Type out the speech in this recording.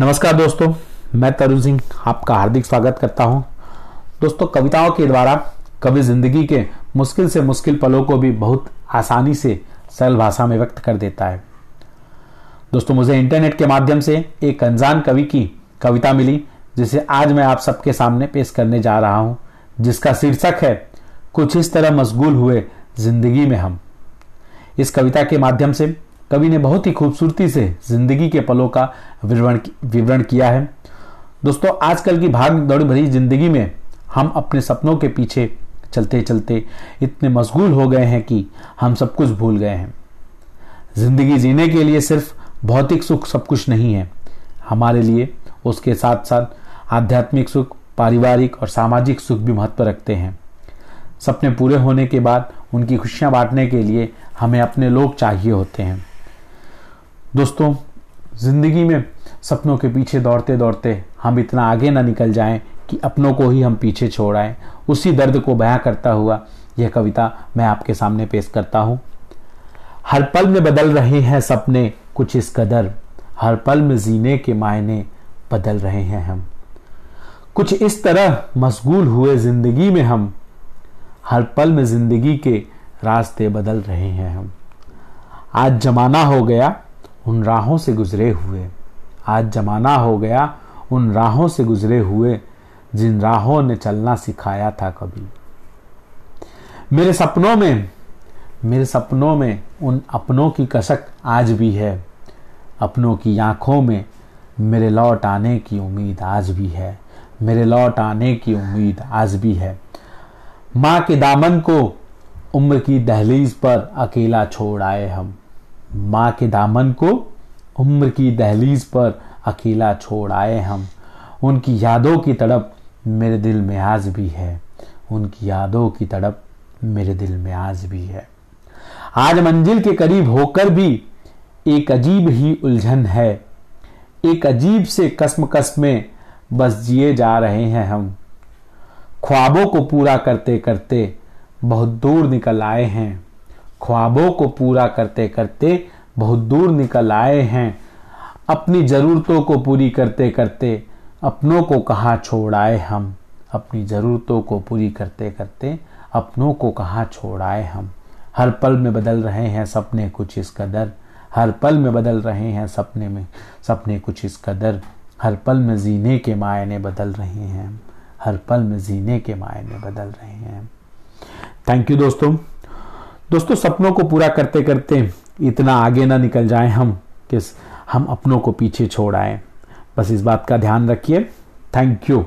नमस्कार दोस्तों, मैं तरुण सिंह आपका हार्दिक स्वागत करता हूँ। दोस्तों, कविताओं के द्वारा कवि ज़िंदगी के मुश्किल से मुश्किल पलों को भी बहुत आसानी से सरल भाषा में व्यक्त कर देता है। दोस्तों, मुझे इंटरनेट के माध्यम से एक अनजान कवि की कविता मिली, जिसे आज मैं आप सबके सामने पेश करने जा रहा हूँ, जिसका शीर्षक है, कुछ इस तरह मशगूल हुए ज़िंदगी में हम। इस कविता के माध्यम से कवि ने बहुत ही खूबसूरती से ज़िंदगी के पलों का विवरण विवरण किया है। दोस्तों, आजकल की भाग दौड़ भरी ज़िंदगी में हम अपने सपनों के पीछे चलते चलते इतने मशगूल हो गए हैं कि हम सब कुछ भूल गए हैं। ज़िंदगी जीने के लिए सिर्फ़ भौतिक सुख सब कुछ नहीं है। हमारे लिए उसके साथ साथ आध्यात्मिक सुख, पारिवारिक और सामाजिक सुख भी महत्व रखते हैं। सपने पूरे होने के बाद उनकी खुशियाँ बांटने के लिए हमें अपने लोग चाहिए होते हैं। दोस्तों, ज़िंदगी में सपनों के पीछे दौड़ते दौड़ते हम इतना आगे ना निकल जाएँ कि अपनों को ही हम पीछे छोड़ आए। उसी दर्द को बयां करता हुआ यह कविता मैं आपके सामने पेश करता हूँ। हर पल में बदल रहे हैं सपने, कुछ इस कदर। हर पल में जीने के मायने बदल रहे हैं हम। कुछ इस तरह मशगूल हुए ज़िंदगी में हम। हर पल में ज़िंदगी के रास्ते बदल रहे हैं हम। आज जमाना हो गया उन राहों से गुजरे हुए। आज जमाना हो गया, उन राहों से गुजरे हुए, जिन राहों ने चलना सिखाया था कभी। मेरे सपनों में, मेरे सपनों में उन अपनों की कसक आज भी है। अपनों की आँखों में मेरे लौट आने की उम्मीद आज भी है। मेरे लौट आने की उम्मीद आज भी है। माँ के दामन को उम्र की दहलीज पर अकेला छोड़ आए हम। माँ के दामन को उम्र की दहलीज पर अकेला छोड़ आए हम। उनकी यादों की तड़प मेरे दिल में आज भी है। उनकी यादों की तड़प मेरे दिल में आज भी है। आज मंजिल के करीब होकर भी एक अजीब ही उलझन है। एक अजीब से कसम कस में बस जिए जा रहे हैं हम। ख्वाबों को पूरा करते करते बहुत दूर निकल आए हैं। ख्वाबों को पूरा करते करते बहुत दूर निकल आए हैं। अपनी ज़रूरतों को पूरी करते करते अपनों को कहाँ छोड़ आए हम। अपनी ज़रूरतों को पूरी करते करते अपनों को कहाँ छोड़ आए हम। हर पल में बदल रहे हैं सपने कुछ इस कदर। हर पल में बदल रहे हैं सपने में, सपने कुछ इस कदर। हर पल में जीने के मायने बदल रहे हैं। हर पल में जीने के मायने बदल रहे हैं। थैंक यू दोस्तों। दोस्तों, सपनों को पूरा करते करते इतना आगे ना निकल जाए हम किस हम अपनों को पीछे छोड़ आए। बस इस बात का ध्यान रखिए। Thank you